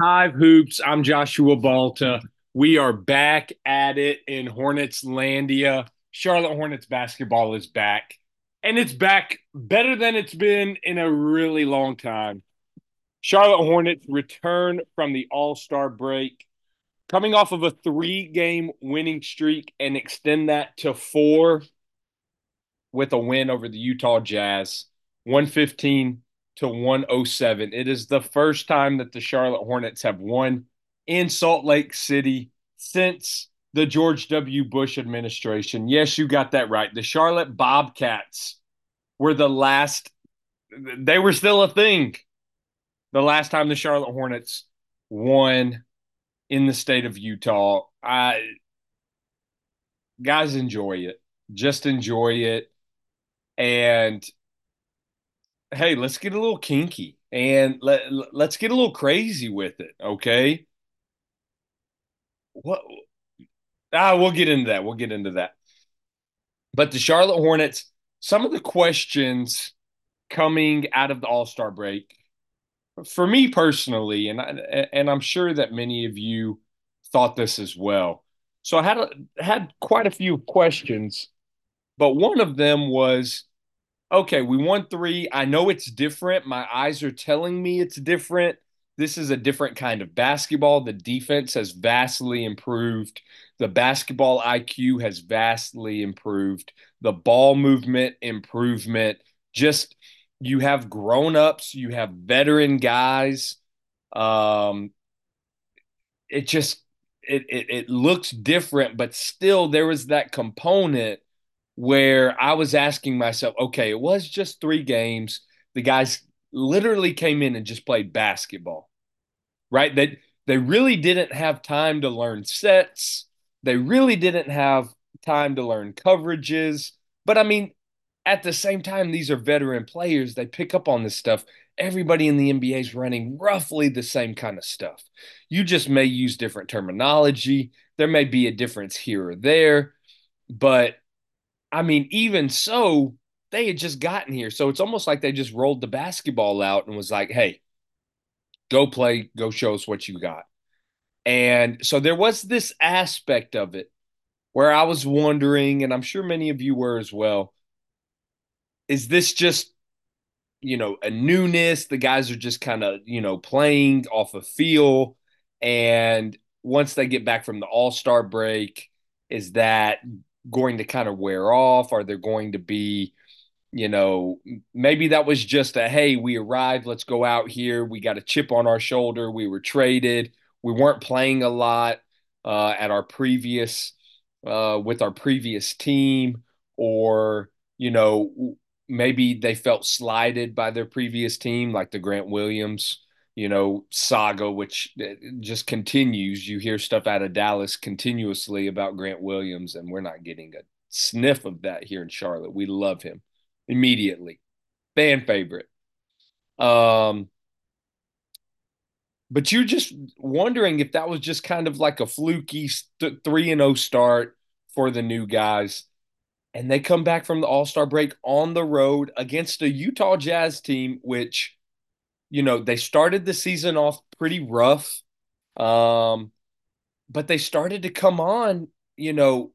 Hive Hoops. I'm Joshua Balta. We are back at it in Hornets Landia. Charlotte Hornets basketball is back, and it's back better than it's been in a really long time. Charlotte Hornets return from the All Star break, coming off of a three game winning streak and extend that to four with a win over the Utah Jazz, 115 to 107. It is the first time that the Charlotte Hornets have won in Salt Lake City since the George W. Bush administration. Yes, you got that right. The Charlotte Bobcats were the last, they were still a thing. The last time the Charlotte Hornets won in the state of Utah. I, guys, enjoy it. Just enjoy it. And hey, let's get a little kinky and let let's get a little crazy with it, okay? What ah, we'll get into that. We'll get into that. But the Charlotte Hornets, some of the questions coming out of the All-Star break for me personally, and I, and I'm sure that many of you thought this as well. So I had a, had quite a few questions, but one of them was okay, we won three. I know it's different. My eyes are telling me it's different. This is a different kind of basketball. The defense has vastly improved. The basketball IQ has vastly improved. The ball movement improvement. Just you have grown ups, you have veteran guys. Um, it just it, it it looks different, but still there was that component where I was asking myself, okay, it was just three games. The guys literally came in and just played basketball, right? They, they really didn't have time to learn sets. They really didn't have time to learn coverages. But I mean, at the same time, these are veteran players. They pick up on this stuff. Everybody in the NBA is running roughly the same kind of stuff. You just may use different terminology. There may be a difference here or there, but I mean, even so, they had just gotten here. So it's almost like they just rolled the basketball out and was like, hey, go play, go show us what you got. And so there was this aspect of it where I was wondering, and I'm sure many of you were as well, is this just, you know, a newness? The guys are just kind of, you know, playing off a feel. And once they get back from the all star break, is that going to kind of wear off? Are there going to be, you know, maybe that was just a hey, we arrived, let's go out here. We got a chip on our shoulder. We were traded. We weren't playing a lot uh, at our previous uh, with our previous team, or you know, maybe they felt slighted by their previous team, like the Grant Williams you know, saga, which uh, just continues. You hear stuff out of Dallas continuously about Grant Williams, and we're not getting a sniff of that here in Charlotte. We love him immediately, fan favorite. Um, but you're just wondering if that was just kind of like a fluky three and zero oh start for the new guys, and they come back from the All Star break on the road against a Utah Jazz team, which you know, they started the season off pretty rough. Um, but they started to come on, you know,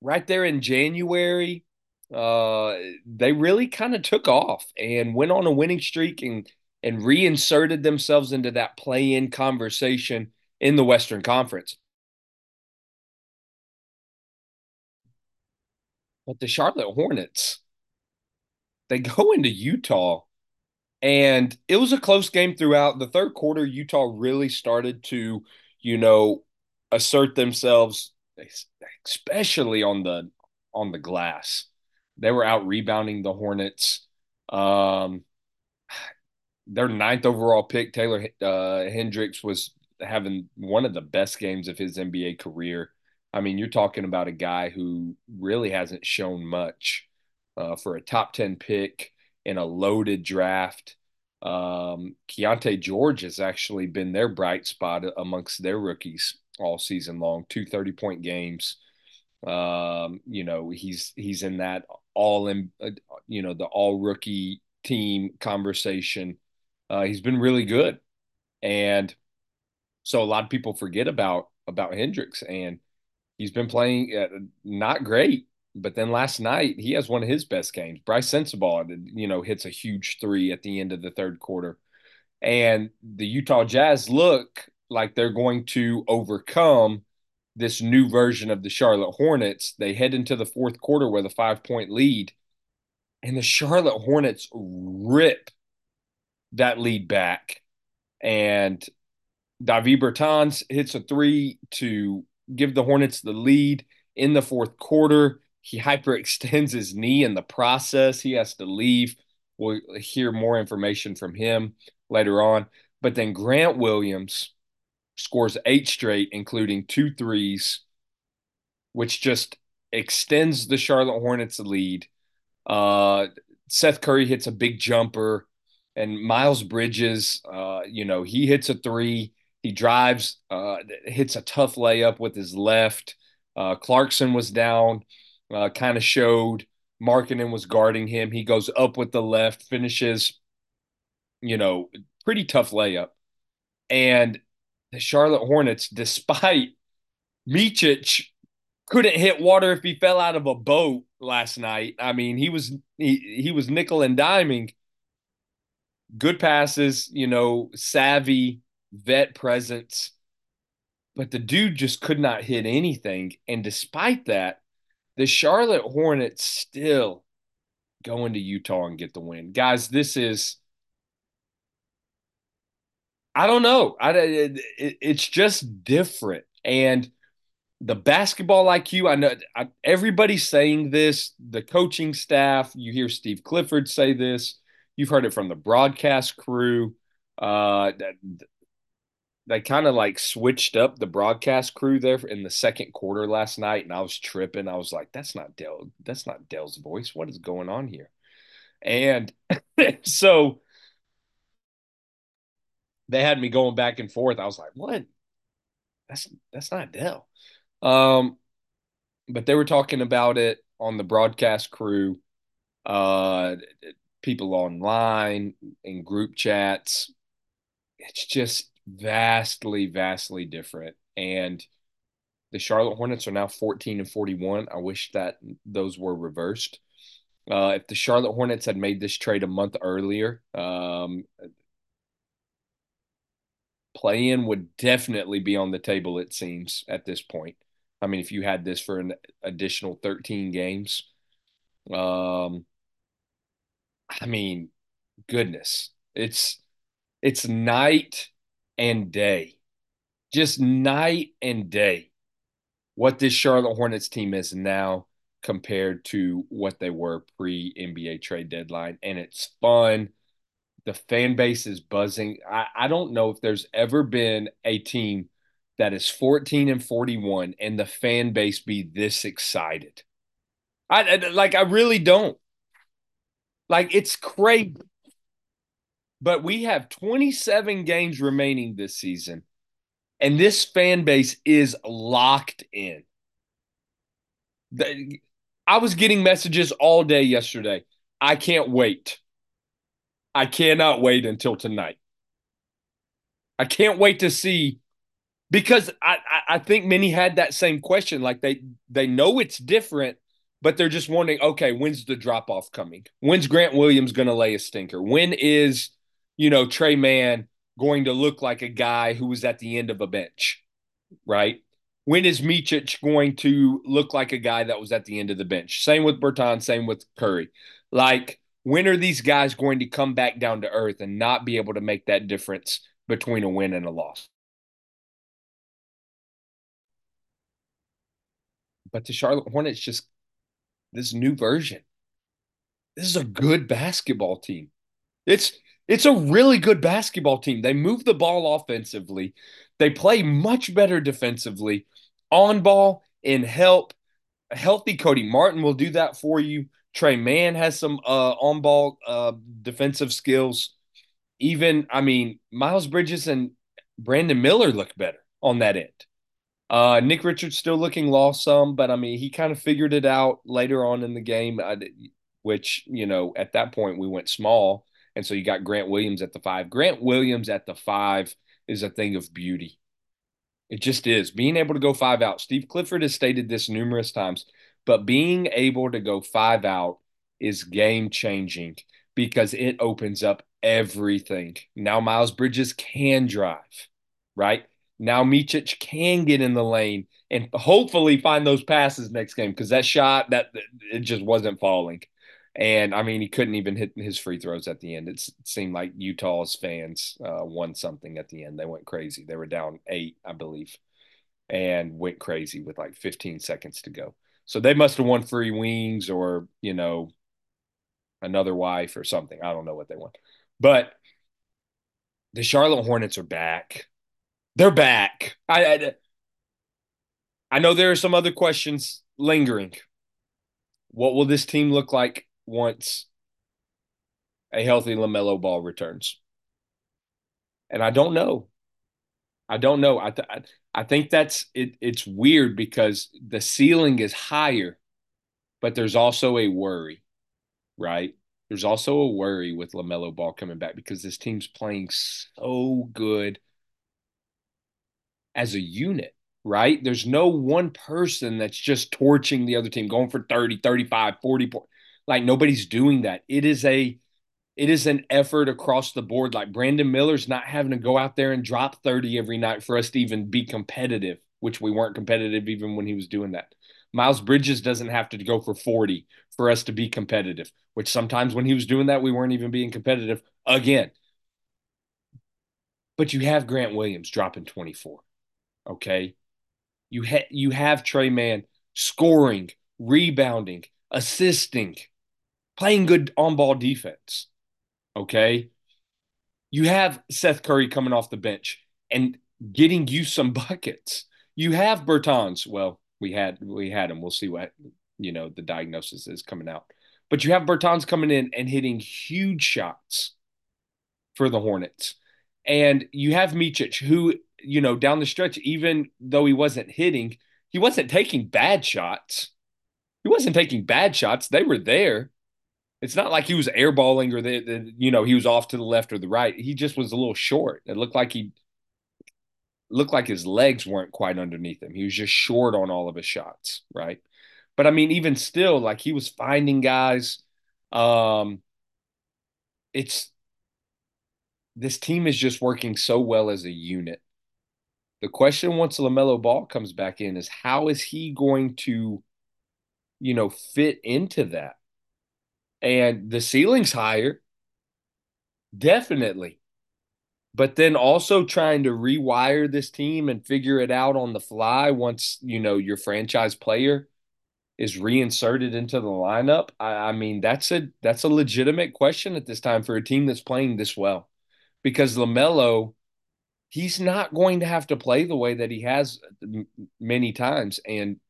right there in January. Uh, they really kind of took off and went on a winning streak and and reinserted themselves into that play-in conversation in the Western Conference. But the Charlotte Hornets, they go into Utah and it was a close game throughout. The third quarter, Utah really started to, you know, assert themselves, especially on the on the glass. They were out rebounding the Hornets. Um, their ninth overall pick, Taylor uh, Hendricks, was having one of the best games of his NBA career. I mean, you're talking about a guy who really hasn't shown much uh, for a top 10 pick in a loaded draft. Um, Keyonte George has actually been their bright spot amongst their rookies all season long. Two 30 point games. Um, you know, he's he's in that all in, uh, you know, the all rookie team conversation. Uh, he's been really good, And so a lot of people forget about about Hendricks, and he's been playing uh, not great. But then last night he has one of his best games. Brice Sensabaugh, uh, you know, hits a huge three at the end of the third quarter, and the Utah Jazz look like they're going to overcome this new version of the Charlotte Hornets. They head into the fourth quarter with a five point lead, and the Charlotte Hornets rip that lead back. And Davis Bertans hits a three to give the Hornets the lead in the fourth quarter. He hyperextends his knee in the process. He has to leave. We'll hear more information from him later on. But then Grant Williams scores eight straight, including two threes, which just extends the Charlotte Hornets lead. Uh, Seth Curry hits a big jumper, and Miles Bridges, uh, you know, he hits a three. He drives, uh, hits a tough layup with his left. Uh, Clarkson was down, uh, kind of showed. Markkanen was guarding him. He goes up with the left, finishes, you know, pretty tough layup. And the Charlotte Hornets, despite Micic couldn't hit water if he fell out of a boat last night. I mean, he was he, he was nickel and diming. Good passes, you know, savvy, vet presence. But the dude just could not hit anything. And despite that, the Charlotte Hornets still go into Utah and get the win. Guys, this is I don't know. I it, it's just different. And the basketball IQ, I know I, everybody's saying this, the coaching staff, you hear Steve Clifford say this, you've heard it from the broadcast crew. Uh, they kind of like switched up the broadcast crew there in the second quarter last night, and I was tripping. I was like, "That's not Dell. That's not Dell's voice. What is going on here?" And so they had me going back and forth. I was like, "What? That's that's not Dell." Um, but they were talking about it on the broadcast crew, uh, people online in group chats. It's just vastly, vastly different. And the Charlotte Hornets are now 14 and 41. I wish that those were reversed. Uh, if the Charlotte Hornets had made this trade a month earlier, um, play in would definitely be on the table, it seems, at this point. I mean, if you had this for an additional 13 games, um, I mean, goodness, it's it's night and day, just night and day. What this Charlotte Hornets team is now compared to what they were pre NBA trade deadline, and it's fun. The fan base is buzzing. I, I don't know if there's ever been a team that is 14 and 41 and the fan base be this excited. I, I like I really don't. Like it's crazy. But we have 27 games remaining this season and this fan base is locked in. I was getting messages all day yesterday. I can't wait. I cannot wait until tonight. I can't wait to see because I, I think many had that same question. Like they they know it's different, but they're just wondering, okay, when's the drop off coming? When's Grant Williams going to lay a stinker? When is you know Tre Mann going to look like a guy who was at the end of a bench, right? When is Micic going to look like a guy that was at the end of the bench? Same with Bertan, same with Curry. Like, when are these guys going to come back down to earth and not be able to make that difference between a win and a loss? But the Charlotte Hornets just this new version. This is a good basketball team. It's it's a really good basketball team. They move the ball offensively. They play much better defensively. On ball in help. Healthy Cody Martin will do that for you. Tre Mann has some uh, on ball uh, defensive skills. Even, I mean, Miles Bridges and Brandon Miller look better on that end. Uh, Nick Richards still looking lost some, but I mean, he kind of figured it out later on in the game, which, you know, at that point we went small. And so you got Grant Williams at the five. Grant Williams at the five is a thing of beauty. It just is. Being able to go five out. Steve Clifford has stated this numerous times, but being able to go five out is game changing because it opens up everything. Now Miles Bridges can drive, right? Now Micic can get in the lane and hopefully find those passes next game because that shot that it just wasn't falling. And I mean, he couldn't even hit his free throws at the end. It seemed like Utah's fans uh, won something at the end. They went crazy. They were down eight, I believe, and went crazy with like 15 seconds to go. So they must have won free wings or, you know, another wife or something. I don't know what they want. But the Charlotte Hornets are back. They're back. I, I, I know there are some other questions lingering. What will this team look like once a healthy LaMelo ball returns? And I don't know. I don't know. I th- I think that's it. It's weird because the ceiling is higher, but there's also a worry, right? There's also a worry with LaMelo Ball coming back because this team's playing so good as a unit, right? There's no one person that's just torching the other team, going for 30, 35, 40 points. Like nobody's doing that. It is a it is an effort across the board. Like Brandon Miller's not having to go out there and drop 30 every night for us to even be competitive, which we weren't competitive even when he was doing that. Miles Bridges doesn't have to go for 40 for us to be competitive, which sometimes when he was doing that, we weren't even being competitive again. But you have Grant Williams dropping 24. Okay. You ha- you have Tre Mann scoring, rebounding, assisting, playing good on ball defense. Okay. You have Seth Curry coming off the bench and getting you some buckets. You have Bertans. Well, we had we had him. We'll see what you know the diagnosis is coming out. But you have Bertans coming in and hitting huge shots for the Hornets. And you have Micic, who, you know, down the stretch, even though he wasn't hitting, he wasn't taking bad shots. He wasn't taking bad shots. They were there. It's not like he was airballing or that, you know, he was off to the left or the right. He just was a little short. It looked like he looked like his legs weren't quite underneath him. He was just short on all of his shots, right? But I mean, even still, like he was finding guys. Um, it's this team is just working so well as a unit. The question once LaMelo Ball comes back in is how is he going to, you know, fit into that? And the ceiling's higher, definitely. But then also trying to rewire this team and figure it out on the fly once, you know, your franchise player is reinserted into the lineup. I, I mean, that's a that's a legitimate question at this time for a team that's playing this well. Because LaMelo, he's not going to have to play the way that he has many times and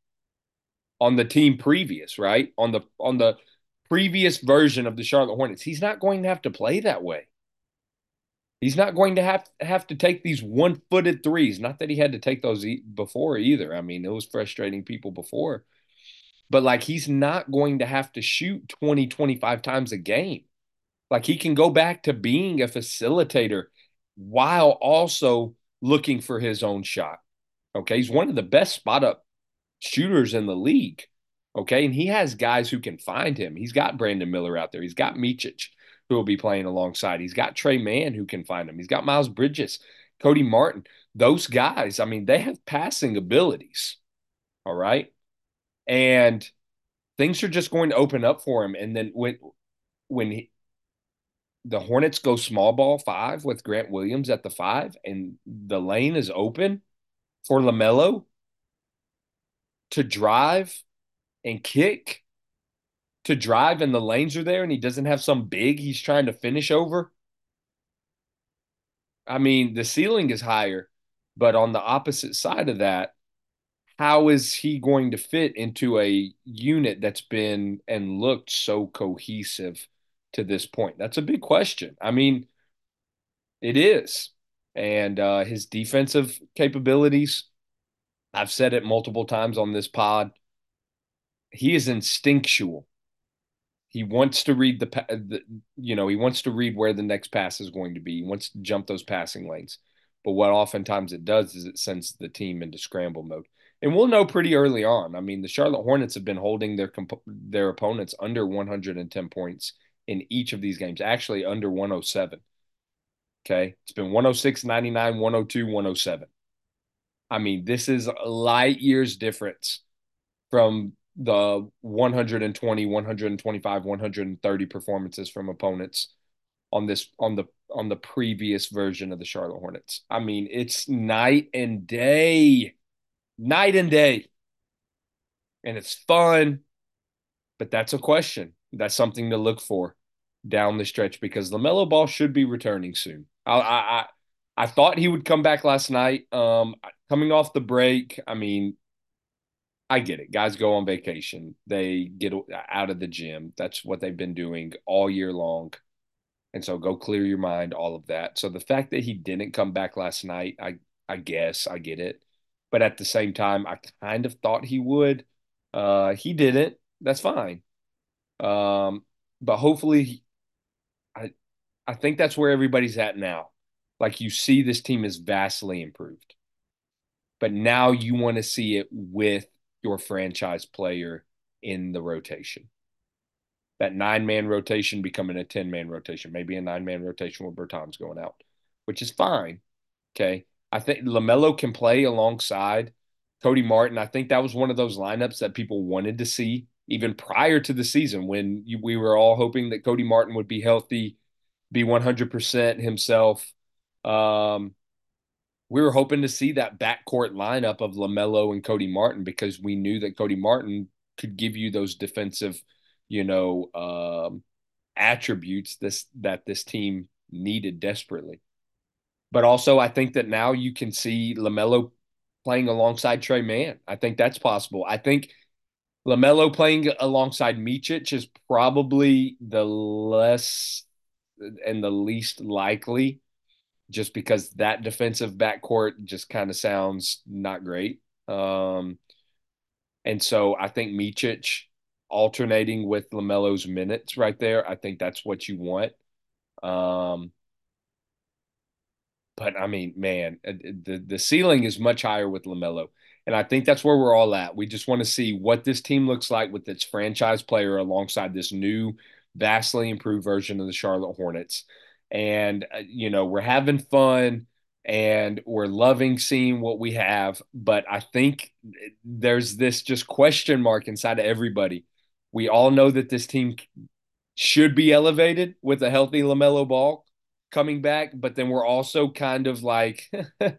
on the team previous, right? On the on the previous version of the Charlotte Hornets. He's not going to have to play that way. He's not going to have have to take these one-footed threes. Not that he had to take those before either. I mean, it was frustrating people before. But like he's not going to have to shoot 20, 25 times a game. Like he can go back to being a facilitator while also looking for his own shot. Okay, he's one of the best spot up shooters in the league. Okay. And he has guys who can find him. He's got Brandon Miller out there. He's got Micic, who will be playing alongside. He's got Tre Mann, who can find him. He's got Miles Bridges, Cody Martin. Those guys, I mean, they have passing abilities. All right. And things are just going to open up for him. And then when, when he, the Hornets go small ball five with Grant Williams at the five, and the lane is open for LaMelo to drive and kick to drive and the lanes are there and he doesn't have some big he's trying to finish over. I mean, the ceiling is higher, but on the opposite side of that, how is he going to fit into a unit that's been and looked so cohesive to this point? That's a big question. I mean, it is. And uh, his defensive capabilities, I've said it multiple times on this pod he is instinctual. He wants to read the, the, you know, he wants to read where the next pass is going to be. He wants to jump those passing lanes. But what oftentimes it does is it sends the team into scramble mode. And we'll know pretty early on. I mean, the Charlotte Hornets have been holding their comp- their opponents under 110 points in each of these games, actually under 107. Okay. It's been 106, 99, 102, 107. I mean, this is light years difference from the 120, 125, 130 performances from opponents on this on the on the previous version of the Charlotte Hornets. I mean, it's night and day. Night and day. And it's fun, but that's a question. That's something to look for down the stretch because LaMelo Ball should be returning soon. I I I thought he would come back last night. Um, coming off the break, I mean, I get it. Guys go on vacation. They get out of the gym. That's what they've been doing all year long. And so go clear your mind, all of that. So the fact that he didn't come back last night, I I guess I get it. But at the same time, I kind of thought he would. Uh, he didn't. That's fine. Um, but hopefully I I think that's where everybody's at now. Like you see this team is vastly improved. But now you want to see it with your franchise player in the rotation. That nine man rotation becoming a 10 man rotation, maybe a nine man rotation with Bertans going out, which is fine. Okay. I think LaMelo can play alongside Cody Martin. I think that was one of those lineups that people wanted to see even prior to the season when you, we were all hoping that Cody Martin would be healthy, be 100% himself. Um, we were hoping to see that backcourt lineup of LaMelo and Cody Martin because we knew that Cody Martin could give you those defensive, you know, um, attributes this that this team needed desperately. But also, I think that now you can see LaMelo playing alongside Tre Mann. I think that's possible. I think LaMelo playing alongside Micic is probably the less and the least likely just because that defensive backcourt just kind of sounds not great. Um, and so I think Micic alternating with LaMelo's minutes right there, I think that's what you want. Um, but I mean, man, uh, the the ceiling is much higher with LaMelo. And I think that's where we're all at. We just want to see what this team looks like with its franchise player alongside this new, vastly improved version of the Charlotte Hornets and uh, you know we're having fun and we're loving seeing what we have but i think there's this just question mark inside of everybody. We all know that this team should be elevated with a healthy lamelo ball coming back but then we're also kind of like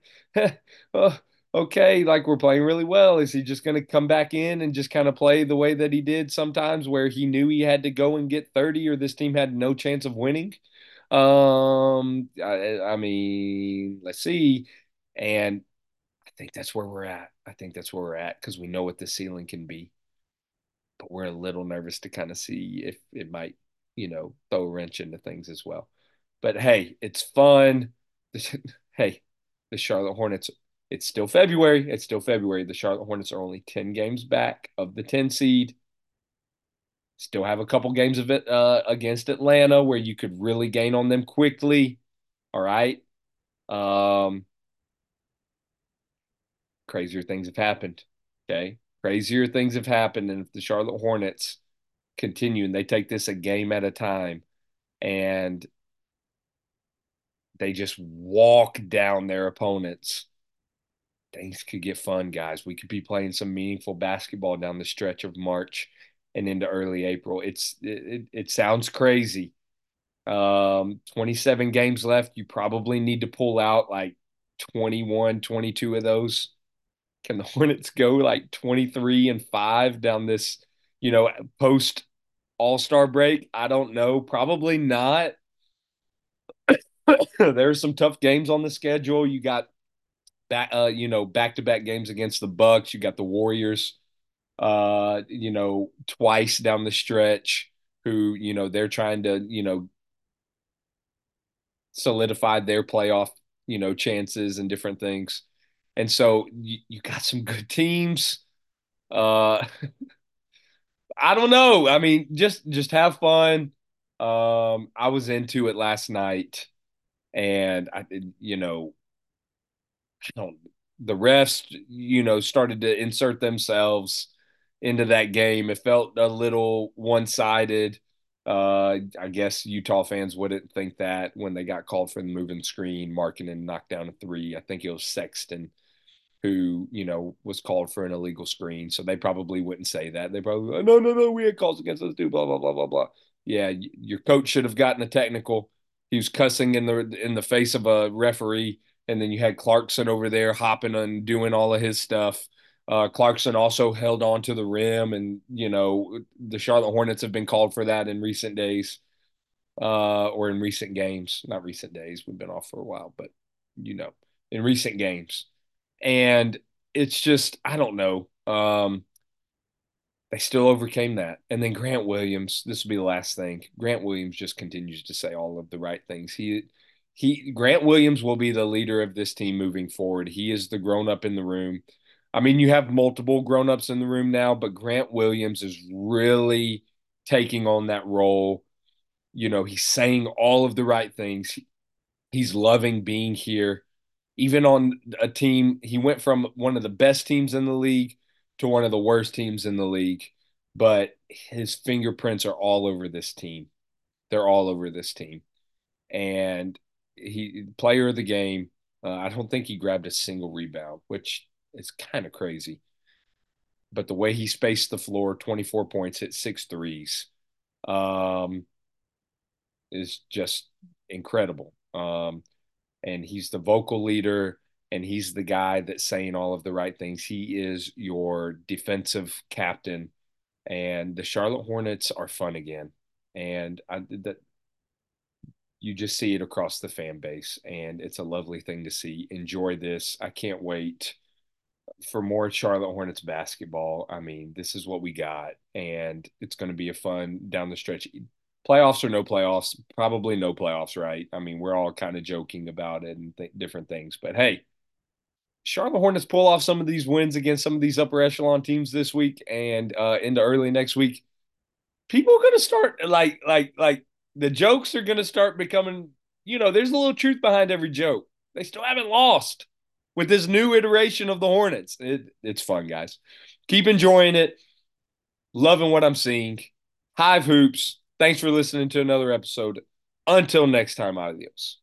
oh, okay like we're playing really well. Is he just going to come back in and just kind of play the way that he did sometimes where he knew he had to go and get 30 or this team had no chance of winning um, I, I mean, let's see. And I think that's where we're at. I think that's where we're at because we know what the ceiling can be. But we're a little nervous to kind of see if it might, you know, throw a wrench into things as well. But hey, it's fun. hey, the Charlotte Hornets, it's still February. It's still February. The Charlotte Hornets are only 10 games back of the 10 seed. Still have a couple games of it uh, against Atlanta where you could really gain on them quickly. All right. Um, crazier things have happened. Okay. Crazier things have happened. And if the Charlotte Hornets continue and they take this a game at a time and they just walk down their opponents, things could get fun, guys. We could be playing some meaningful basketball down the stretch of March and into early April. It's it, it sounds crazy. Um, 27 games left. You probably need to pull out like 21, 22 of those. Can the Hornets go like 23 and 5 down this, you know, post All-Star break? I don't know. Probably not. There's some tough games on the schedule. You got back uh, you know, back-to-back games against the Bucks. You got the Warriors uh, you know, twice down the stretch who, you know, they're trying to, you know, solidify their playoff, you know, chances and different things. And so you, you got some good teams. Uh I don't know. I mean, just just have fun. Um I was into it last night and I you know, I don't the refs, you know, started to insert themselves into that game. It felt a little one sided. Uh, I guess Utah fans wouldn't think that when they got called for the moving screen, Markkanen knocked down a three. I think it was Sexton who, you know, was called for an illegal screen. So they probably wouldn't say that. They probably, no, no, no, we had calls against us too, blah, blah, blah, blah, blah. Yeah, your coach should have gotten a technical. He was cussing in the in the face of a referee, and then you had Clarkson over there hopping and doing all of his stuff. Uh, Clarkson also held on to the rim, and you know the Charlotte Hornets have been called for that in recent days, uh, or in recent games. Not recent days; we've been off for a while, but you know, in recent games and it's just I don't know. Um, they still overcame that, and then Grant Williams. This will be the last thing. Grant Williams just continues to say all of the right things. He he Grant Williams will be the leader of this team moving forward. He is the grown up in the room. I mean, you have multiple grown ups in the room now, but Grant Williams is really taking on that role. You know, he's saying all of the right things. He's loving being here even on a team, he went from one of the best teams in the league to one of the worst teams in the league. But his fingerprints are all over this team. They're all over this team. And he, player of the game, uh, I don't think he grabbed a single rebound, which is kind of crazy. But the way he spaced the floor, 24 points, hit six threes, um, is just incredible. Um, and he's the vocal leader and he's the guy that's saying all of the right things. He is your defensive captain, and the Charlotte Hornets are fun again. And I, that you just see it across the fan base, and it's a lovely thing to see. Enjoy this. I can't wait for more Charlotte Hornets basketball. I mean, this is what we got, and it's going to be a fun down the stretch playoffs or no playoffs, probably no playoffs, right? I mean, we're all kind of joking about it and th- different things, but hey, Charlotte Hornets pull off some of these wins against some of these upper echelon teams this week and uh, into early next week. People are going to start like like like the jokes are going to start becoming. You know, there's a little truth behind every joke. They still haven't lost with this new iteration of the Hornets. It, it's fun, guys. Keep enjoying it. Loving what I'm seeing. Hive hoops Thanks for listening to another episode. Until next time, adios.